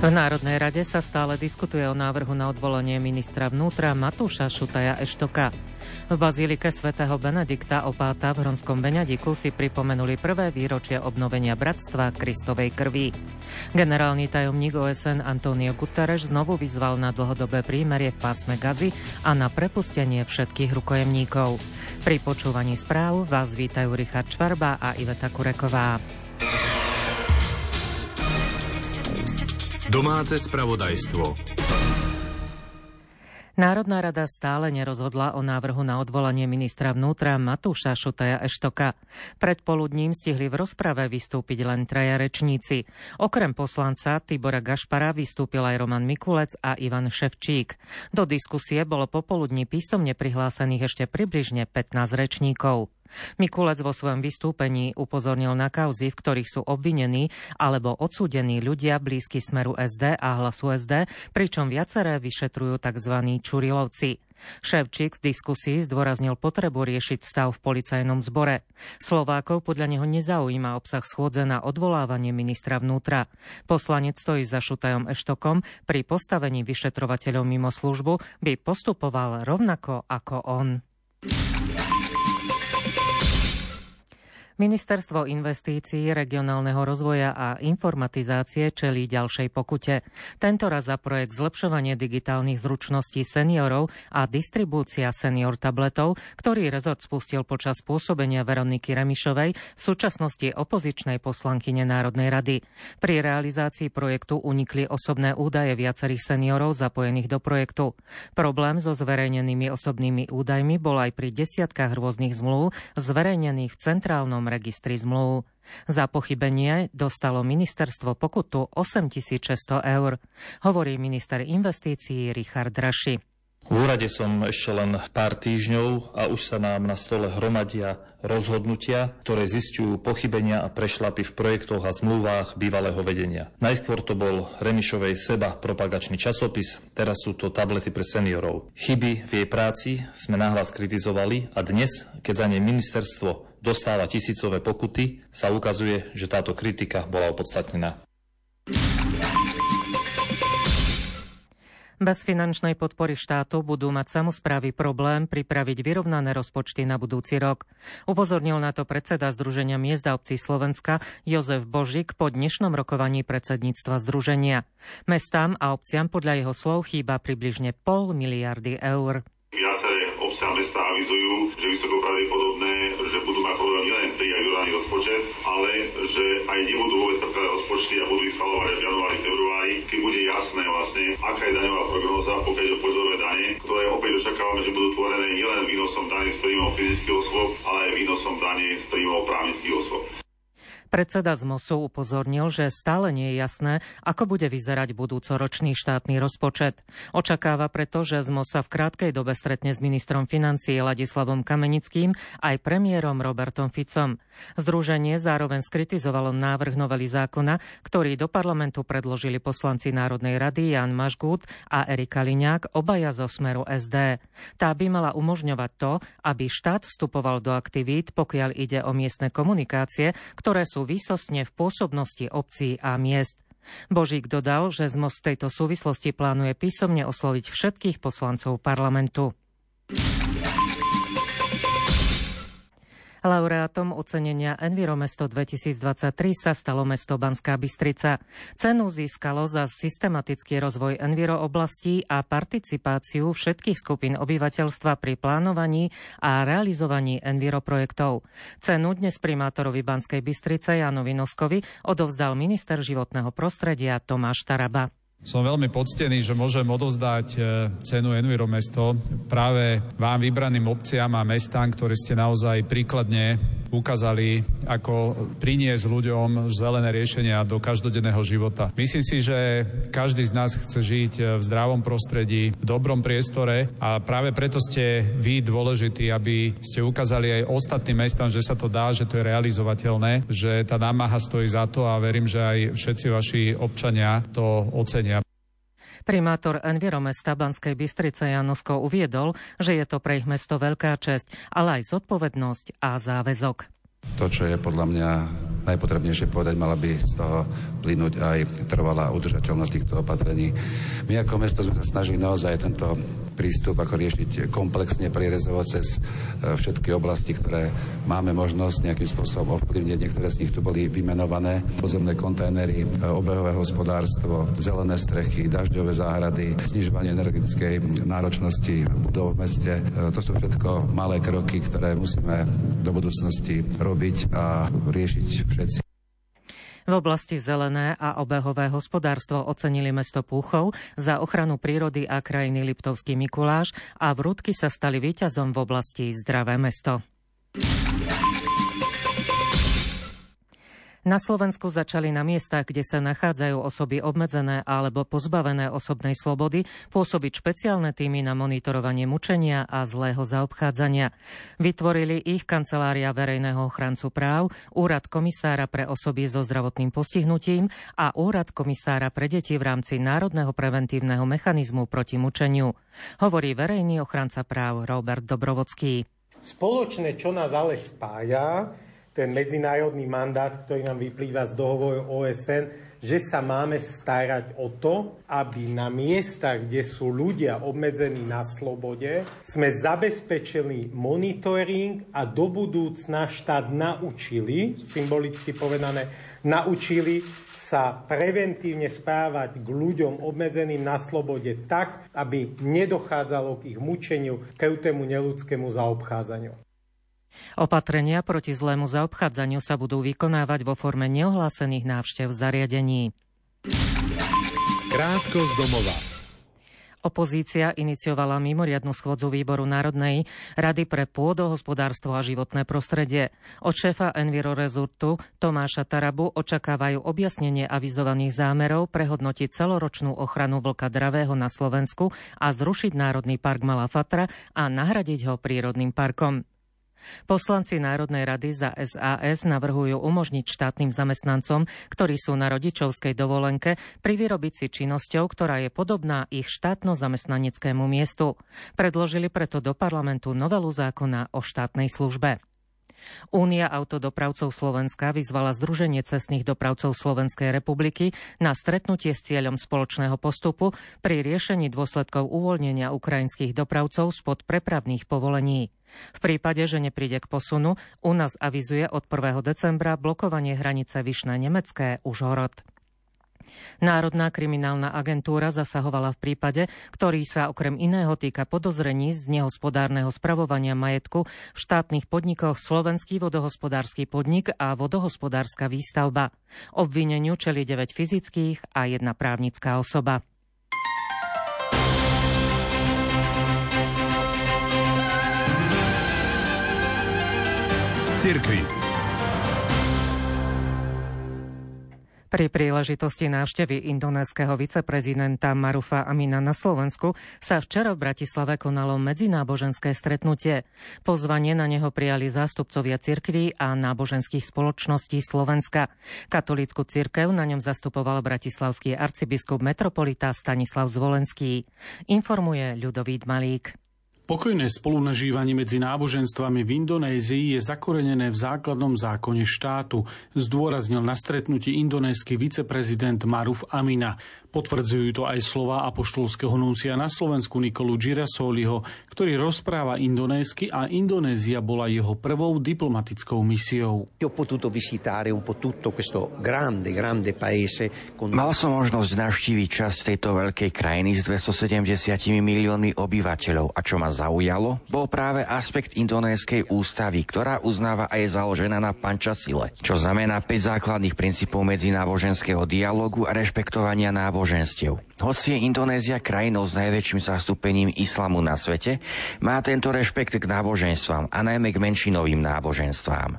V Národnej rade sa stále diskutuje o návrhu na odvolanie ministra vnútra Matúša Šutaja Eštoka. V bazílike svätého Benedikta opáta v Hronskom Beňadiku si pripomenuli prvé výročie obnovenia bratstva Kristovej krvi. Generálny tajomník OSN Antonio Guterres znovu vyzval na dlhodobé prímerie v pásme Gazy a na prepustenie všetkých rukojemníkov. Pri počúvaní správ vás vítajú Richard Čvarba a Iveta Kureková. Domáce spravodajstvo. Národná rada stále nerozhodla o návrhu na odvolanie ministra vnútra Matúša Šutaja Eštoka. Predpoludním stihli v rozprave vystúpiť len traja rečníci. Okrem poslanca Tibora Gašpara vystúpil aj Roman Mikulec a Ivan Ševčík. Do diskusie bolo popoludní písomne prihlásených ešte približne 15 rečníkov. Mikulec vo svojom vystúpení upozornil na kauzy, v ktorých sú obvinení alebo odsúdení ľudia blízky smeru SD a hlasu SD, pričom viaceré vyšetrujú tzv. Čurilovci. Ševčík v diskusii zdôraznil potrebu riešiť stav v policajnom zbore. Slovákov podľa neho nezaujíma obsah schôdze na odvolávanie ministra vnútra. Poslanec stojí za Šutajom Eštokom, pri postavení vyšetrovateľov mimo službu by postupoval rovnako ako on. Ministerstvo investícií, regionálneho rozvoja a informatizácie čelí ďalšej pokute. Tento raz za projekt zlepšovanie digitálnych zručností seniorov a distribúcia senior tabletov, ktorý rezort spustil počas pôsobenia Veroniky Remišovej, v súčasnosti opozičnej poslankyne Národnej rady. Pri realizácii projektu unikli osobné údaje viacerých seniorov zapojených do projektu. Problém so zverejnenými osobnými údajmi bol aj pri desiatkách rôznych zmluv zverejnených v centrálnom registri zmluv. Za pochybenie dostalo ministerstvo pokutu 8600 eur, hovorí minister investícií Richard Raši. V úrade som ešte len pár týždňov a už sa nám na stole hromadia rozhodnutia, ktoré zistujú pochybenia a prešlapy v projektoch a zmluvách bývalého vedenia. Najskôr to bol Remišovej seba propagačný časopis, teraz sú to tablety pre seniorov. Chyby v jej práci sme nahlas kritizovali a dnes, keď za nej ministerstvo dostáva tisícové pokuty, sa ukazuje, že táto kritika bola opodstatnená. Bez finančnej podpory štátu budú mať samozprávy problém pripraviť vyrovnané rozpočty na budúci rok. Upozornil na to predseda Združenia miest a obcí Slovenska Jozef Božik po dnešnom rokovaní predsedníctva Združenia. Mestám a obciam podľa jeho slov chýba približne pol miliardy eur. Viaceré obce a mesta avizujú, že vysoko pravdepodobné, že budú mať problém nielen pri aj vyrovnaný rozpočet, ale že aj nebudú vôbec predkladať rozpočty a budú ich schvalovať v januári, februári, keď bude jasné vlastne, aká je daňová prognoza, pokiaľ ide o podľové dane, ktoré opäť očakávame, že budú tvorené nielen výnosom daní z príjmov fyzických osôb, ale aj výnosom daní z príjmov právnických osôb. Predseda z MOSu upozornil, že stále nie je jasné, ako bude vyzerať budúcoročný štátny rozpočet. Očakáva preto, že ZMO sa v krátkej dobe stretne s ministrom financií Ladislavom Kamenickým aj premiérom Robertom Ficom. Združenie zároveň skritizovalo návrh novely zákona, ktorý do parlamentu predložili poslanci Národnej rady Jan Mažgút a Erika Liňák, obaja zo smeru SD. Tá by mala umožňovať to, aby štát vstupoval do aktivít, pokiaľ ide o miestne komunikácie, ktoré sú sú v pôsobnosti obcí a miest. Božík dodal, že ZMOS v tejto súvislosti plánuje písomne osloviť všetkých poslancov parlamentu. Laureátom ocenenia Enviromesto 2023 sa stalo mesto Banská Bystrica. Cenu získalo za systematický rozvoj enviro oblastí a participáciu všetkých skupín obyvateľstva pri plánovaní a realizovaní enviro projektov. Cenu dnes primátorovi Banskej Bystrice Janovi Noskovi odovzdal minister životného prostredia Tomáš Taraba. Som veľmi poctený, že môžem odovzdať e, cenu Enviromesto práve vám vybraným obciam a mestám, ktoré ste naozaj príkladne ukázali, ako priniesť ľuďom zelené riešenia do každodenného života. Myslím si, že každý z nás chce žiť v zdravom prostredí, v dobrom priestore a práve preto ste vy dôležití, aby ste ukázali aj ostatným mestám, že sa to dá, že to je realizovateľné, že tá námaha stojí za to a verím, že aj všetci vaši občania to ocenia. Primátor Enviromesta Banskej Bystrice Janosko uviedol, že je to pre ich mesto veľká česť, ale aj zodpovednosť a záväzok. To, čo je podľa mňa najpotrebnejšie povedať, mala by z toho plynúť aj trvalá udržateľnosť týchto opatrení. My ako mesto sme sa snažili naozaj tento prístup, ako riešiť komplexne prierezovo cez e, všetky oblasti, ktoré máme možnosť nejakým spôsobom ovplyvniť. Niektoré z nich tu boli vymenované. Podzemné kontajnery, e, obehové hospodárstvo, zelené strechy, dažďové záhrady, znižovanie energetickej náročnosti budov v meste. E, to sú všetko malé kroky, ktoré musíme do budúcnosti robiť a riešiť všetci. V oblasti zelené a obehové hospodárstvo ocenili mesto Púchov za ochranu prírody a krajiny Liptovský Mikuláš a vrútky sa stali víťazom v oblasti Zdravé mesto. Na Slovensku začali na miestach, kde sa nachádzajú osoby obmedzené alebo pozbavené osobnej slobody, pôsobiť špeciálne týmy na monitorovanie mučenia a zlého zaobchádzania. Vytvorili ich Kancelária verejného ochrancu práv, Úrad komisára pre osoby so zdravotným postihnutím a Úrad komisára pre deti v rámci Národného preventívneho mechanizmu proti mučeniu. Hovorí verejný ochranca práv Robert Dobrovodský. Spoločné, čo nás ale spája, ten medzinárodný mandát, ktorý nám vyplýva z dohovoru OSN, že sa máme starať o to, aby na miestach, kde sú ľudia obmedzení na slobode, sme zabezpečili monitoring a do budúcna štát naučili, symbolicky povedané, naučili sa preventívne správať k ľuďom obmedzeným na slobode tak, aby nedochádzalo k ich mučeniu, k krutému neludskému zaobchádzaniu. Opatrenia proti zlému zaobchádzaniu sa budú vykonávať vo forme neohlásených návštev zariadení. Krátko z domova. Opozícia iniciovala mimoriadnu schôdzu výboru Národnej rady pre pôdohospodárstvo a životné prostredie. Od šéfa Enviro Rezortu Tomáša Tarabu očakávajú objasnenie avizovaných zámerov prehodnotiť celoročnú ochranu vlka dravého na Slovensku a zrušiť Národný park Malá Fatra a nahradiť ho prírodným parkom. Poslanci Národnej rady za SAS navrhujú umožniť štátnym zamestnancom, ktorí sú na rodičovskej dovolenke, privyrobiť si činnosťou, ktorá je podobná ich štátno-zamestnaneckému miestu. Predložili preto do parlamentu novelu zákona o štátnej službe. Únia autodopravcov Slovenska vyzvala Združenie cestných dopravcov Slovenskej republiky na stretnutie s cieľom spoločného postupu pri riešení dôsledkov uvoľnenia ukrajinských dopravcov spod prepravných povolení. V prípade, že nepríde k posunu, u nás avizuje od 1. decembra blokovanie hranice Vyšné Nemecké Užhorod. Národná kriminálna agentúra zasahovala v prípade, ktorý sa okrem iného týka podozrení z nehospodárneho spravovania majetku v štátnych podnikoch Slovenský vodohospodársky podnik a vodohospodárska výstavba. Obvineniu čeli 9 fyzických a jedna právnická osoba. Cirkvi. Pri príležitosti návštevy indonéskeho viceprezidenta Marufa Amina na Slovensku sa včera v Bratislave konalo medzináboženské stretnutie. Pozvanie na neho prijali zástupcovia cirkví a náboženských spoločností Slovenska. Katolícku cirkev na ňom zastupoval bratislavský arcibiskup metropolita Stanislav Zvolenský. Informuje Ľudovít Malík. Pokojné spolunažívanie medzi náboženstvami v Indonézii je zakorenené v základnom zákone štátu, zdôraznil na stretnutí indonésky viceprezident Maruf Amina. Potvrdzujú to aj slova apoštolského núcia na Slovensku Nikolu Girasoliho, ktorý rozpráva indonésky a Indonézia bola jeho prvou diplomatickou misiou. Mal som možnosť navštíviť časť tejto veľkej krajiny s 270 miliónmi obyvateľov. A čo ma zaujalo, bol práve aspekt indonéskej ústavy, ktorá uznáva a je založená na pančasile, čo znamená 5 základných princípov medzináboženského dialogu a rešpektovania náboženstva náboženstiev. Hoci je Indonézia krajinou s najväčším zastúpením islamu na svete, má tento rešpekt k náboženstvám a najmä k menšinovým náboženstvám.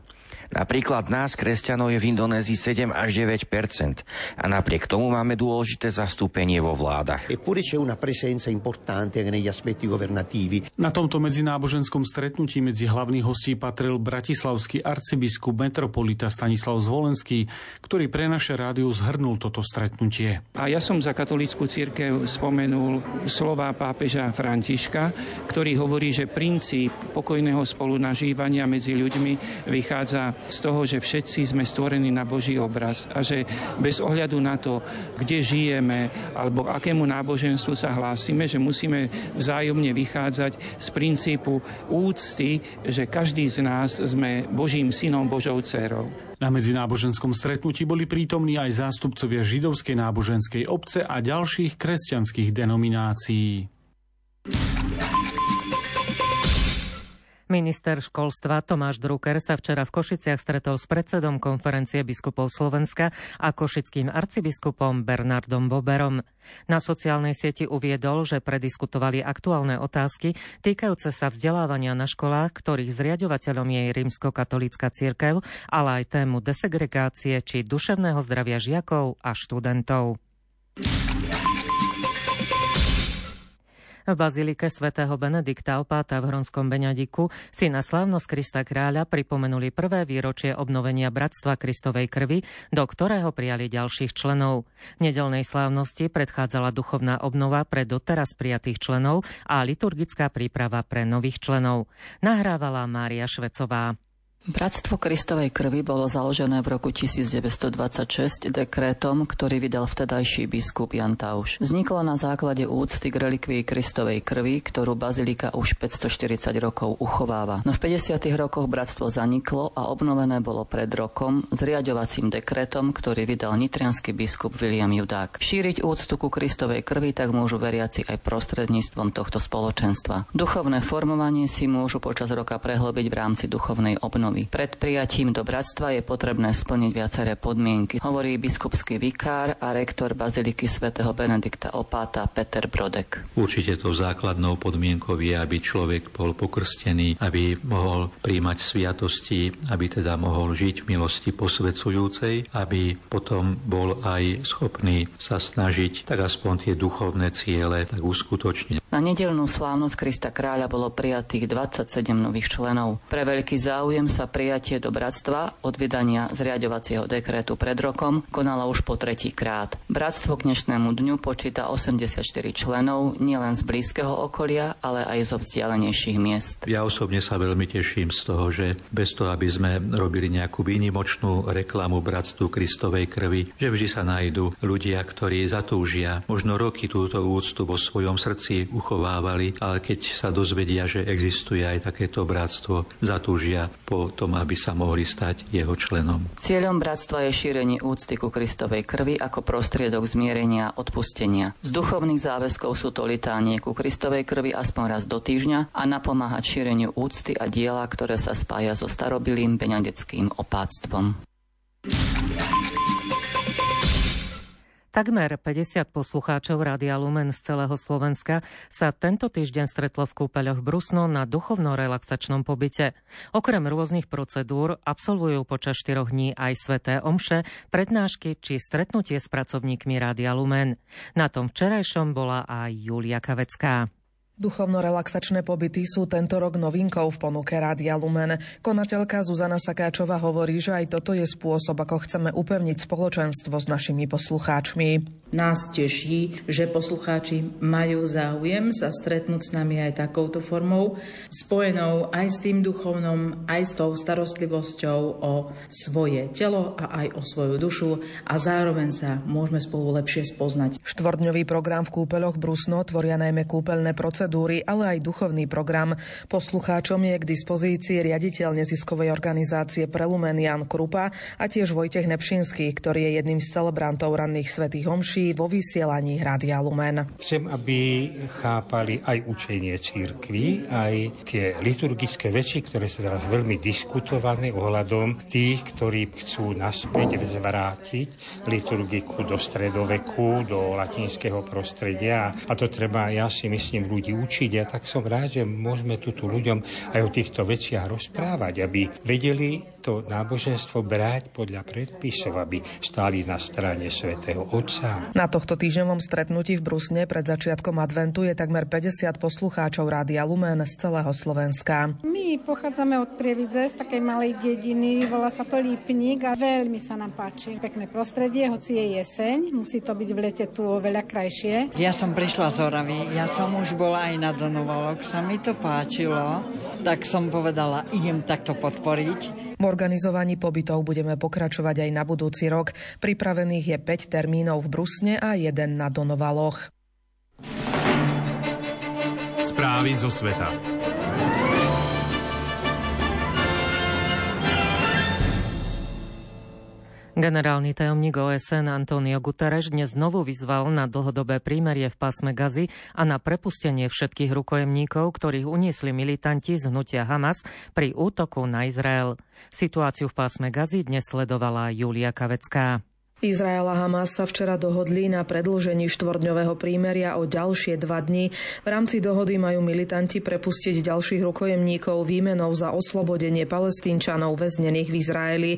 Napríklad nás, kresťanov, je v Indonézii 7 až 9% a napriek tomu máme dôležité zastúpenie vo vládach. Na tomto medzináboženskom stretnutí medzi hlavných hostí patril bratislavský arcibiskup metropolita Stanislav Zvolenský, ktorý pre naše rádiu zhrnul toto stretnutie. A ja som za katolícku církev spomenul slova pápeža Františka, ktorý hovorí, že princíp pokojného spolunažívania medzi ľuďmi vychádza z toho, že všetci sme stvorení na Boží obraz a že bez ohľadu na to, kde žijeme alebo akému náboženstvu sa hlásime, že musíme vzájomne vychádzať z princípu úcty, že každý z nás sme Božím synom, Božou dcerou. Na medzináboženskom stretnutí boli prítomní aj zástupcovia židovskej náboženskej obce a ďalších kresťanských denominácií. Minister školstva Tomáš Drucker sa včera v Košiciach stretol s predsedom konferencie biskupov Slovenska a košickým arcibiskupom Bernardom Boberom. Na sociálnej sieti uviedol, že prediskutovali aktuálne otázky týkajúce sa vzdelávania na školách, ktorých zriadovateľom je rímskokatolícka církev, ale aj tému desegregácie či duševného zdravia žiakov a študentov. V bazilike svätého Benedikta opáta v Hronskom Beňadiku si na slávnosť Krista kráľa pripomenuli prvé výročie obnovenia Bratstva Kristovej krvi, do ktorého prijali ďalších členov. Nedelnej slávnosti predchádzala duchovná obnova pre doteraz prijatých členov a liturgická príprava pre nových členov. Nahrávala Mária Švecová. Bratstvo Kristovej krvi bolo založené v roku 1926 dekrétom, ktorý vydal vtedajší biskup Jan Tauš. Vzniklo na základe úcty k relikvii Kristovej krvi, ktorú bazilika už 540 rokov uchováva. No v 50. rokoch bratstvo zaniklo a obnovené bolo pred rokom zriadovacím dekrétom, ktorý vydal nitrianský biskup William Judák. Šíriť úctu ku Kristovej krvi tak môžu veriaci aj prostredníctvom tohto spoločenstva. Duchovné formovanie si môžu počas roka prehlbiť v rámci duchovnej obnovy Jánovi. Pred prijatím do bratstva je potrebné splniť viaceré podmienky, hovorí biskupský vikár a rektor Baziliky svätého Benedikta Opáta Peter Brodek. Určite to základnou podmienkou je, aby človek bol pokrstený, aby mohol príjmať sviatosti, aby teda mohol žiť v milosti posvedzujúcej, aby potom bol aj schopný sa snažiť tak aspoň tie duchovné ciele tak uskutočniť. Na nedelnú slávnosť Krista kráľa bolo prijatých 27 nových členov. Pre veľký záujem sa prijatie do bratstva od vydania zriadovacieho dekrétu pred rokom konalo už po tretí krát. Bratstvo k dnešnému dňu počíta 84 členov nielen z blízkeho okolia, ale aj zo vzdialenejších miest. Ja osobne sa veľmi teším z toho, že bez toho, aby sme robili nejakú výnimočnú reklamu Bratstvu Kristovej krvi, že vždy sa nájdú ľudia, ktorí zatúžia možno roky túto úctu vo svojom srdci uchovávali, ale keď sa dozvedia, že existuje aj takéto bratstvo, zatúžia po tom, aby sa mohli stať jeho členom. Cieľom bratstva je šírenie úcty ku Kristovej krvi ako prostriedok zmierenia a odpustenia. Z duchovných záväzkov sú to litánie ku Kristovej krvi aspoň raz do týždňa a napomáhať šíreniu úcty a diela, ktoré sa spája so starobilým beňadeckým opáctvom. Takmer 50 poslucháčov Rádia Lumen z celého Slovenska sa tento týždeň stretlo v kúpeľoch Brusno na duchovno-relaxačnom pobyte. Okrem rôznych procedúr absolvujú počas 4 dní aj sveté omše, prednášky či stretnutie s pracovníkmi Rádia Lumen. Na tom včerajšom bola aj Julia Kavecká. Duchovno-relaxačné pobyty sú tento rok novinkou v ponuke Rádia Lumen. Konateľka Zuzana Sakáčová hovorí, že aj toto je spôsob, ako chceme upevniť spoločenstvo s našimi poslucháčmi. Nás teší, že poslucháči majú záujem sa stretnúť s nami aj takouto formou, spojenou aj s tým duchovnom, aj s tou starostlivosťou o svoje telo a aj o svoju dušu a zároveň sa môžeme spolu lepšie spoznať. Štvordňový program v kúpeľoch Brusno tvoria najmä kúpeľné procedúry procedúry, ale aj duchovný program. Poslucháčom je k dispozícii riaditeľ neziskovej organizácie Prelumen Jan Krupa a tiež Vojtech Nepšinský, ktorý je jedným z celebrantov ranných svetých homší vo vysielaní Hradia Lumen. Chcem, aby chápali aj učenie církvy, aj tie liturgické veci, ktoré sú teraz veľmi diskutované ohľadom tých, ktorí chcú naspäť zvrátiť liturgiku do stredoveku, do latinského prostredia. A to treba, ja si myslím, ľudí učiť. A tak som rád, že môžeme tu ľuďom aj o týchto veciach rozprávať, aby vedeli to náboženstvo brať podľa predpisov, aby stáli na strane svätého Otca. Na tohto týždňovom stretnutí v Brusne pred začiatkom adventu je takmer 50 poslucháčov Rádia Lumen z celého Slovenska. My pochádzame od Prievidze, z takej malej dediny, volá sa to Lípnik a veľmi sa nám páči. Pekné prostredie, hoci je jeseň, musí to byť v lete tu oveľa krajšie. Ja som prišla z Oravy, ja som už bola aj na Donovalok, sa mi to páčilo, tak som povedala, idem takto podporiť. V organizovaní pobytov budeme pokračovať aj na budúci rok. Pripravených je 5 termínov v Brusne a jeden na Donovaloch. Správy zo sveta. Generálny tajomník OSN Antonio Guterres dnes znovu vyzval na dlhodobé prímerie v pásme Gazy a na prepustenie všetkých rukojemníkov, ktorých uniesli militanti z hnutia Hamas pri útoku na Izrael. Situáciu v pásme Gazy dnes sledovala Julia Kavecká. Izrael a Hamas sa včera dohodli na predlžení štvordňového prímeria o ďalšie dva dni. V rámci dohody majú militanti prepustiť ďalších rukojemníkov výmenou za oslobodenie palestínčanov väznených v Izraeli.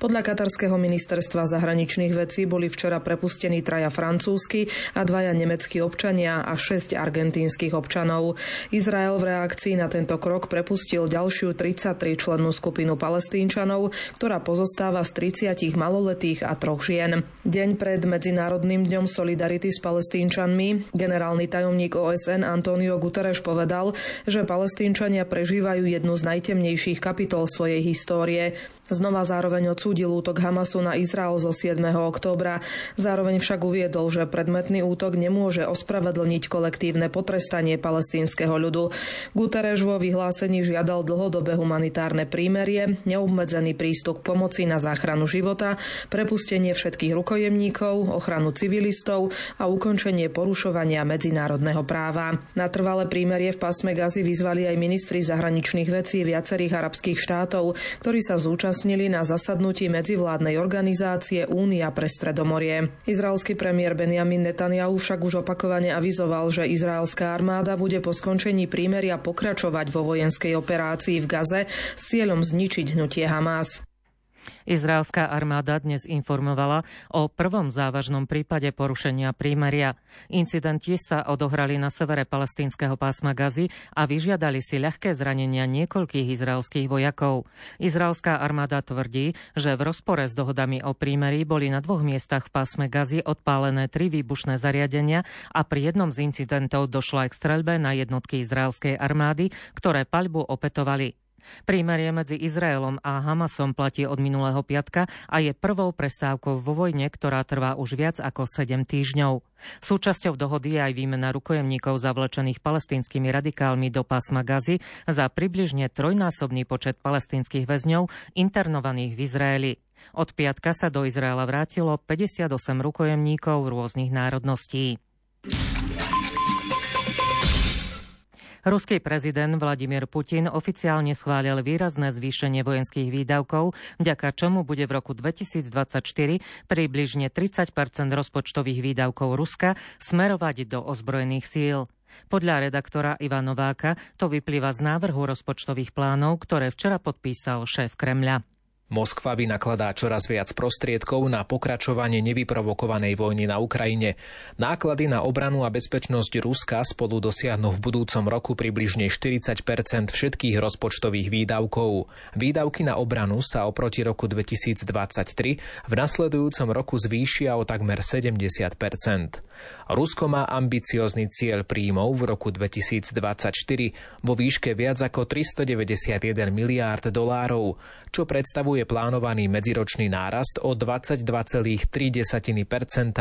Podľa katarského ministerstva zahraničných vecí boli včera prepustení traja francúzsky a dvaja nemeckí občania a šesť argentínskych občanov. Izrael v reakcii na tento krok prepustil ďalšiu 33 člennú skupinu palestínčanov, ktorá pozostáva z 30 maloletých a troch žien OSN. Deň pred Medzinárodným dňom solidarity s palestínčanmi generálny tajomník OSN Antonio Guterres povedal, že palestínčania prežívajú jednu z najtemnejších kapitol svojej histórie. Znova zároveň odsúdil útok Hamasu na Izrael zo 7. októbra. Zároveň však uviedol, že predmetný útok nemôže ospravedlniť kolektívne potrestanie palestínskeho ľudu. Guterres vo vyhlásení žiadal dlhodobé humanitárne prímerie, neobmedzený prístup pomoci na záchranu života, prepustenie všetkých rukojemníkov, ochranu civilistov a ukončenie porušovania medzinárodného práva. Na trvalé prímerie v pásme Gazy vyzvali aj ministri zahraničných vecí viacerých arabských štátov, ktorí sa zúčastnili zúčastnili na zasadnutí medzivládnej organizácie Únia pre Stredomorie. Izraelský premiér Benjamin Netanyahu však už opakovane avizoval, že izraelská armáda bude po skončení prímeria pokračovať vo vojenskej operácii v Gaze s cieľom zničiť hnutie Hamas. Izraelská armáda dnes informovala o prvom závažnom prípade porušenia prímeria. Incidenti sa odohrali na severe palestínskeho pásma Gazy a vyžiadali si ľahké zranenia niekoľkých izraelských vojakov. Izraelská armáda tvrdí, že v rozpore s dohodami o prímeri boli na dvoch miestach v pásme Gazy odpálené tri výbušné zariadenia a pri jednom z incidentov došlo aj k streľbe na jednotky izraelskej armády, ktoré paľbu opetovali. Prímerie medzi Izraelom a Hamasom platí od minulého piatka a je prvou prestávkou vo vojne, ktorá trvá už viac ako 7 týždňov. Súčasťou dohody je aj výmena rukojemníkov zavlečených palestínskymi radikálmi do pásma Gazy za približne trojnásobný počet palestínskych väzňov internovaných v Izraeli. Od piatka sa do Izraela vrátilo 58 rukojemníkov rôznych národností. Ruský prezident Vladimír Putin oficiálne schválil výrazné zvýšenie vojenských výdavkov, vďaka čomu bude v roku 2024 približne 30% rozpočtových výdavkov Ruska smerovať do ozbrojených síl. Podľa redaktora Ivanováka to vyplýva z návrhu rozpočtových plánov, ktoré včera podpísal šéf Kremľa. Moskva vynakladá čoraz viac prostriedkov na pokračovanie nevyprovokovanej vojny na Ukrajine. Náklady na obranu a bezpečnosť Ruska spolu dosiahnu v budúcom roku približne 40% všetkých rozpočtových výdavkov. Výdavky na obranu sa oproti roku 2023 v nasledujúcom roku zvýšia o takmer 70% Rusko má ambiciózny cieľ príjmov v roku 2024 vo výške viac ako 391 miliárd dolárov, čo predstavuje je plánovaný medziročný nárast o 22,3%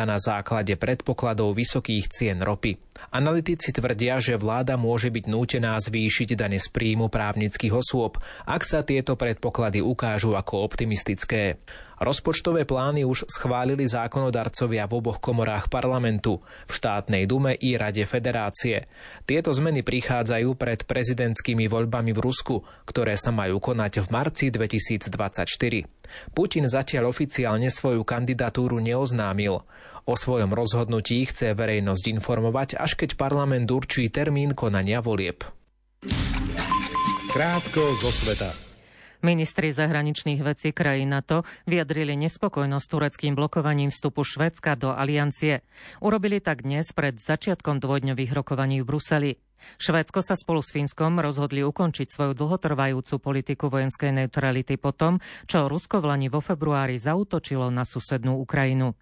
na základe predpokladov vysokých cien ropy. Analytici tvrdia, že vláda môže byť nútená zvýšiť dane z príjmu právnických osôb, ak sa tieto predpoklady ukážu ako optimistické. Rozpočtové plány už schválili zákonodarcovia v oboch komorách parlamentu, v štátnej dume i Rade federácie. Tieto zmeny prichádzajú pred prezidentskými voľbami v Rusku, ktoré sa majú konať v marci 2024. Putin zatiaľ oficiálne svoju kandidatúru neoznámil. O svojom rozhodnutí chce verejnosť informovať, až keď parlament určí termín konania volieb. Krátko zo sveta. Ministri zahraničných vecí krajín NATO vyjadrili nespokojnosť tureckým blokovaním vstupu Švedska do aliancie. Urobili tak dnes pred začiatkom dvojdňových rokovaní v Bruseli. Švédsko sa spolu s Fínskom rozhodli ukončiť svoju dlhotrvajúcu politiku vojenskej neutrality po tom, čo Rusko v Lani vo februári zautočilo na susednú Ukrajinu.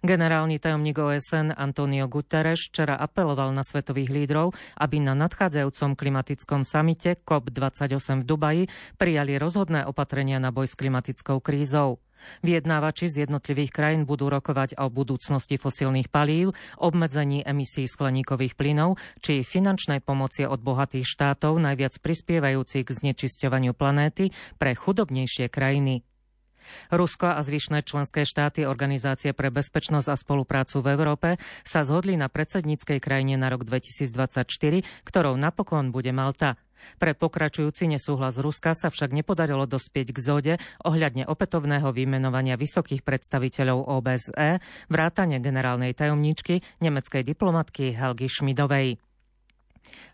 Generálny tajomník OSN Antonio Guterres včera apeloval na svetových lídrov, aby na nadchádzajúcom klimatickom samite COP28 v Dubaji prijali rozhodné opatrenia na boj s klimatickou krízou. Vyjednávači z jednotlivých krajín budú rokovať o budúcnosti fosílnych palív, obmedzení emisí skleníkových plynov či finančnej pomoci od bohatých štátov najviac prispievajúcich k znečisťovaniu planéty pre chudobnejšie krajiny. Rusko a zvyšné členské štáty Organizácie pre bezpečnosť a spoluprácu v Európe sa zhodli na predsedníckej krajine na rok 2024, ktorou napokon bude Malta. Pre pokračujúci nesúhlas Ruska sa však nepodarilo dospieť k zóde ohľadne opätovného vymenovania vysokých predstaviteľov OBSE, vrátane generálnej tajomníčky nemeckej diplomatky Helgy Schmidovej.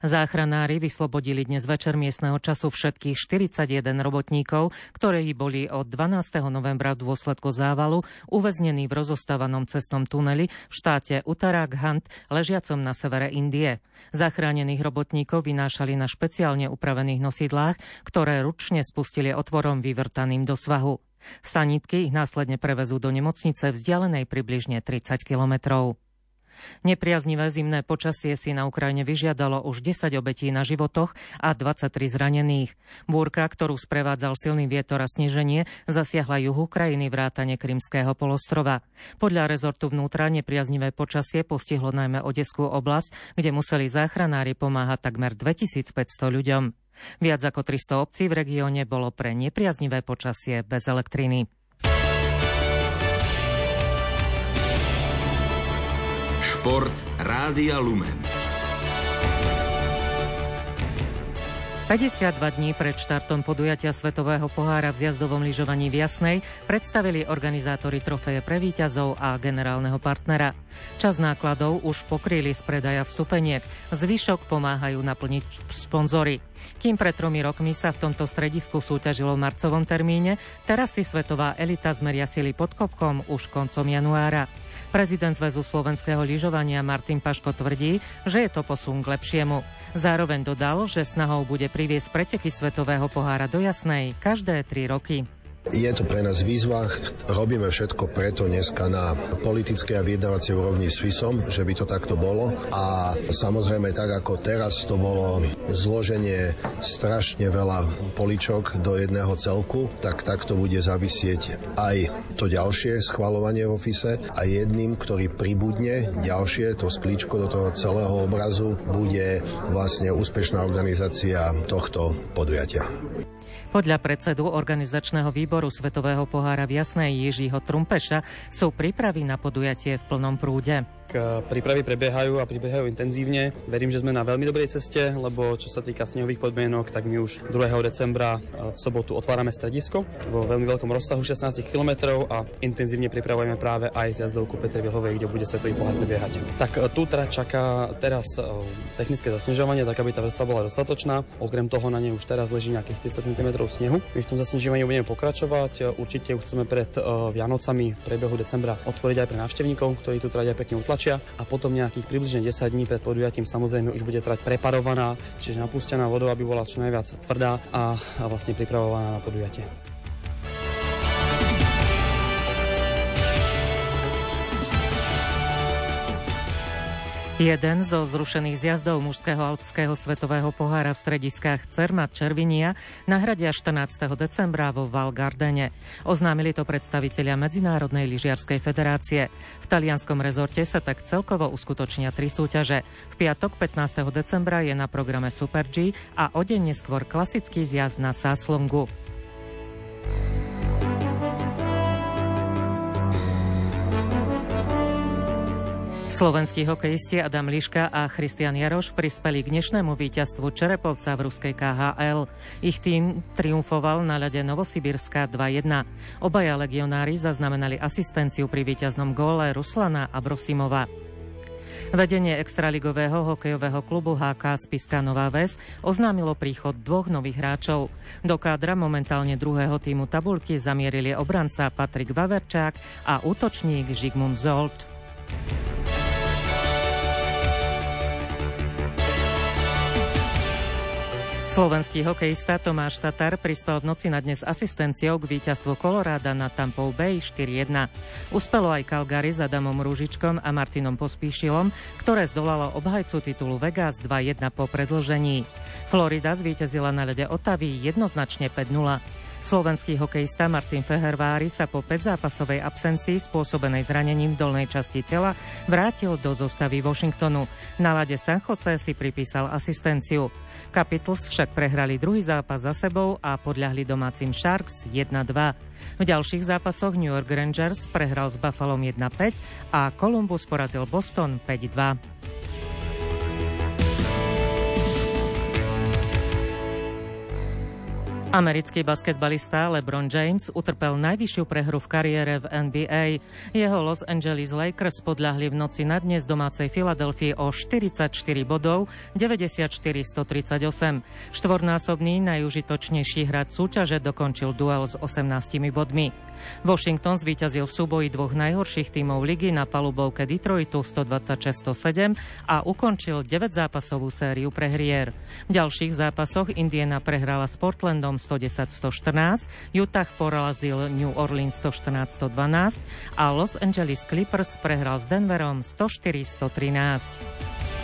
Záchranári vyslobodili dnes večer miestneho času všetkých 41 robotníkov, ktorí boli od 12. novembra v dôsledku závalu uväznení v rozostávanom cestom tuneli v štáte Uttarakhand, ležiacom na severe Indie. Zachránených robotníkov vynášali na špeciálne upravených nosidlách, ktoré ručne spustili otvorom vyvrtaným do svahu. Sanitky ich následne prevezú do nemocnice vzdialenej približne 30 kilometrov. Nepriaznivé zimné počasie si na Ukrajine vyžiadalo už 10 obetí na životoch a 23 zranených. Búrka, ktorú sprevádzal silný vietor a sneženie, zasiahla juh Ukrajiny vrátane Krymského polostrova. Podľa rezortu vnútra nepriaznivé počasie postihlo najmä Odeskú oblasť, kde museli záchranári pomáhať takmer 2500 ľuďom. Viac ako 300 obcí v regióne bolo pre nepriaznivé počasie bez elektriny. Šport Rádia Lumen. 52 dní pred štartom podujatia Svetového pohára v zjazdovom lyžovaní v Jasnej predstavili organizátori trofeje pre víťazov a generálneho partnera. Čas nákladov už pokryli z predaja vstupeniek, zvyšok pomáhajú naplniť sponzory. Kým pred tromi rokmi sa v tomto stredisku súťažilo v marcovom termíne, teraz si svetová elita zmeria sily pod kopkom už koncom januára. Prezident Zväzu slovenského lyžovania Martin Paško tvrdí, že je to posun k lepšiemu. Zároveň dodal, že snahou bude priviesť preteky Svetového pohára do Jasnej každé tri roky. Je to pre nás výzva, robíme všetko preto dneska na politické a vyjednávacie úrovni s FISom, že by to takto bolo. A samozrejme tak ako teraz to bolo zloženie strašne veľa poličok do jedného celku, tak takto bude zavisieť aj to ďalšie schvalovanie v ofise a jedným, ktorý pribudne ďalšie, to sklíčko do toho celého obrazu, bude vlastne úspešná organizácia tohto podujatia. Podľa predsedu organizačného výboru Svetového pohára v Jasnej Jižího Trumpeša sú prípravy na podujatie v plnom prúde. E, prípravy prebiehajú a prebiehajú intenzívne. Verím, že sme na veľmi dobrej ceste, lebo čo sa týka snehových podmienok, tak my už 2. decembra e, v sobotu otvárame stredisko vo veľmi veľkom rozsahu 16 km a intenzívne pripravujeme práve aj z jazdovku Petri Vilhovej, kde bude svetový pohľad prebiehať. Tak e, tu teda čaká teraz technické zasnežovanie, tak aby tá vrstva bola dostatočná. Okrem toho na nej už teraz leží nejakých 30 cm snehu. My v tom zasnežovaní budeme pokračovať. Určite ju chceme pred Vianocami v priebehu decembra otvoriť aj pre návštevníkov, ktorí tu tradia pekne utlačia tlačia a potom nejakých približne 10 dní pred podujatím samozrejme už bude trať preparovaná, čiže napustená vodou, aby bola čo najviac tvrdá a vlastne pripravovaná na podujatie. Jeden zo zrušených zjazdov mužského alpského svetového pohára v strediskách Cermat Červinia nahradia 14. decembra vo Val Gardene. Oznámili to predstavitelia Medzinárodnej lyžiarskej federácie. V talianskom rezorte sa tak celkovo uskutočnia tri súťaže. V piatok 15. decembra je na programe Super G a o deň neskôr klasický zjazd na Sáslongu. Slovenskí hokejisti Adam Liška a Christian Jaroš prispeli k dnešnému víťazstvu Čerepovca v ruskej KHL. Ich tým triumfoval na ľade Novosibirska 2-1. Obaja legionári zaznamenali asistenciu pri víťaznom góle Ruslana a Brosimova. Vedenie extraligového hokejového klubu HK Spiska Nová Ves oznámilo príchod dvoch nových hráčov. Do kádra momentálne druhého týmu tabulky zamierili obranca Patrik Vaverčák a útočník Žigmund Zolt. Slovenský hokejista Tomáš Tatar prispel v noci na dnes asistenciou k víťazstvu Koloráda na Tampou Bay 4-1. Uspelo aj Calgary s Adamom Rúžičkom a Martinom Pospíšilom, ktoré zdolalo obhajcu titulu Vegas 2-1 po predlžení. Florida zvíťazila na lede Otavy jednoznačne 5-0. Slovenský hokejista Martin Fehervári sa po 5-zápasovej absencii spôsobenej zranením v dolnej časti tela vrátil do zostavy Washingtonu. Na lade San Jose si pripísal asistenciu. Capitals však prehrali druhý zápas za sebou a podľahli domácim Sharks 1-2. V ďalších zápasoch New York Rangers prehral s Buffalo 1-5 a Columbus porazil Boston 5-2. Americký basketbalista LeBron James utrpel najvyššiu prehru v kariére v NBA. Jeho Los Angeles Lakers podľahli v noci na dnes domácej Filadelfii o 44 bodov, 94-138. Štvornásobný najužitočnejší hráč súťaže dokončil duel s 18 bodmi. Washington zvíťazil v súboji dvoch najhorších tímov ligy na palubovke Detroitu 126-107 a ukončil 9-zápasovú sériu prehrier. V ďalších zápasoch Indiana prehrala s Portlandom 110-114, Utah porazil New Orleans 114-112 a Los Angeles Clippers prehral s Denverom 104-113.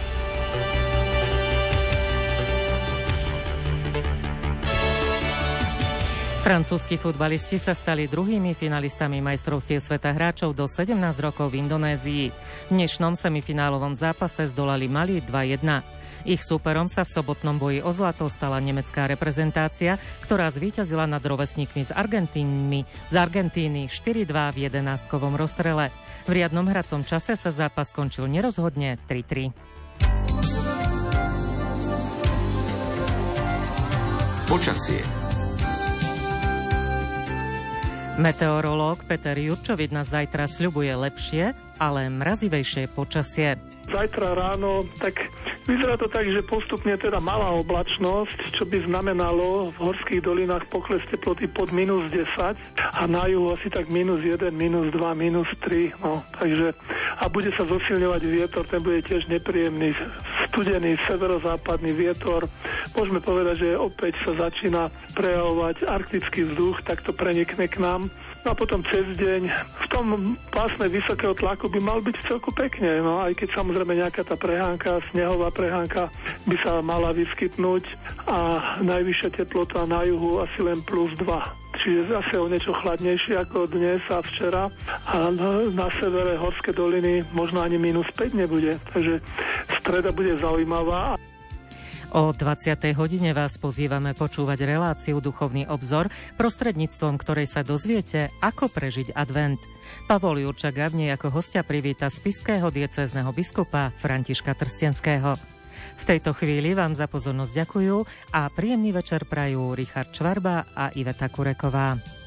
Francúzski futbalisti sa stali druhými finalistami majstrovstiev sveta hráčov do 17 rokov v Indonézii. V dnešnom semifinálovom zápase zdolali Mali 2-1. Ich súperom sa v sobotnom boji o zlato stala nemecká reprezentácia, ktorá zvíťazila nad rovesníkmi z Argentínmi z Argentíny 4-2 v 11-kovom rozstrele. V riadnom hracom čase sa zápas skončil nerozhodne 3-3. Počasie Meteorológ Peter Jurčovič nás zajtra sľubuje lepšie, ale mrazivejšie počasie. Zajtra ráno, tak vyzerá to tak, že postupne teda malá oblačnosť, čo by znamenalo v horských dolinách pokles teploty pod minus 10 a na juhu asi tak minus 1, minus 2, minus 3. No, takže, a bude sa zosilňovať vietor, ten bude tiež nepríjemný, studený severozápadný vietor. Môžeme povedať, že opäť sa začína prejavovať arktický vzduch, tak to prenikne k nám. No a potom cez deň v tom pásme vysokého tlaku by mal byť celku pekne, no aj keď samozrejme nejaká tá prehánka, snehová prehánka by sa mala vyskytnúť a najvyššia teplota na juhu asi len plus 2 čiže zase o niečo chladnejšie ako dnes a včera a na, na severe horské doliny možno ani minus 5 nebude, takže streda bude zaujímavá. O 20. hodine vás pozývame počúvať reláciu Duchovný obzor, prostredníctvom ktorej sa dozviete, ako prežiť advent. Pavol Jurča Gavne ako hostia privíta spiského diecézneho biskupa Františka Trstenského. V tejto chvíli vám za pozornosť ďakujú a príjemný večer prajú Richard Čvarba a Iveta Kureková.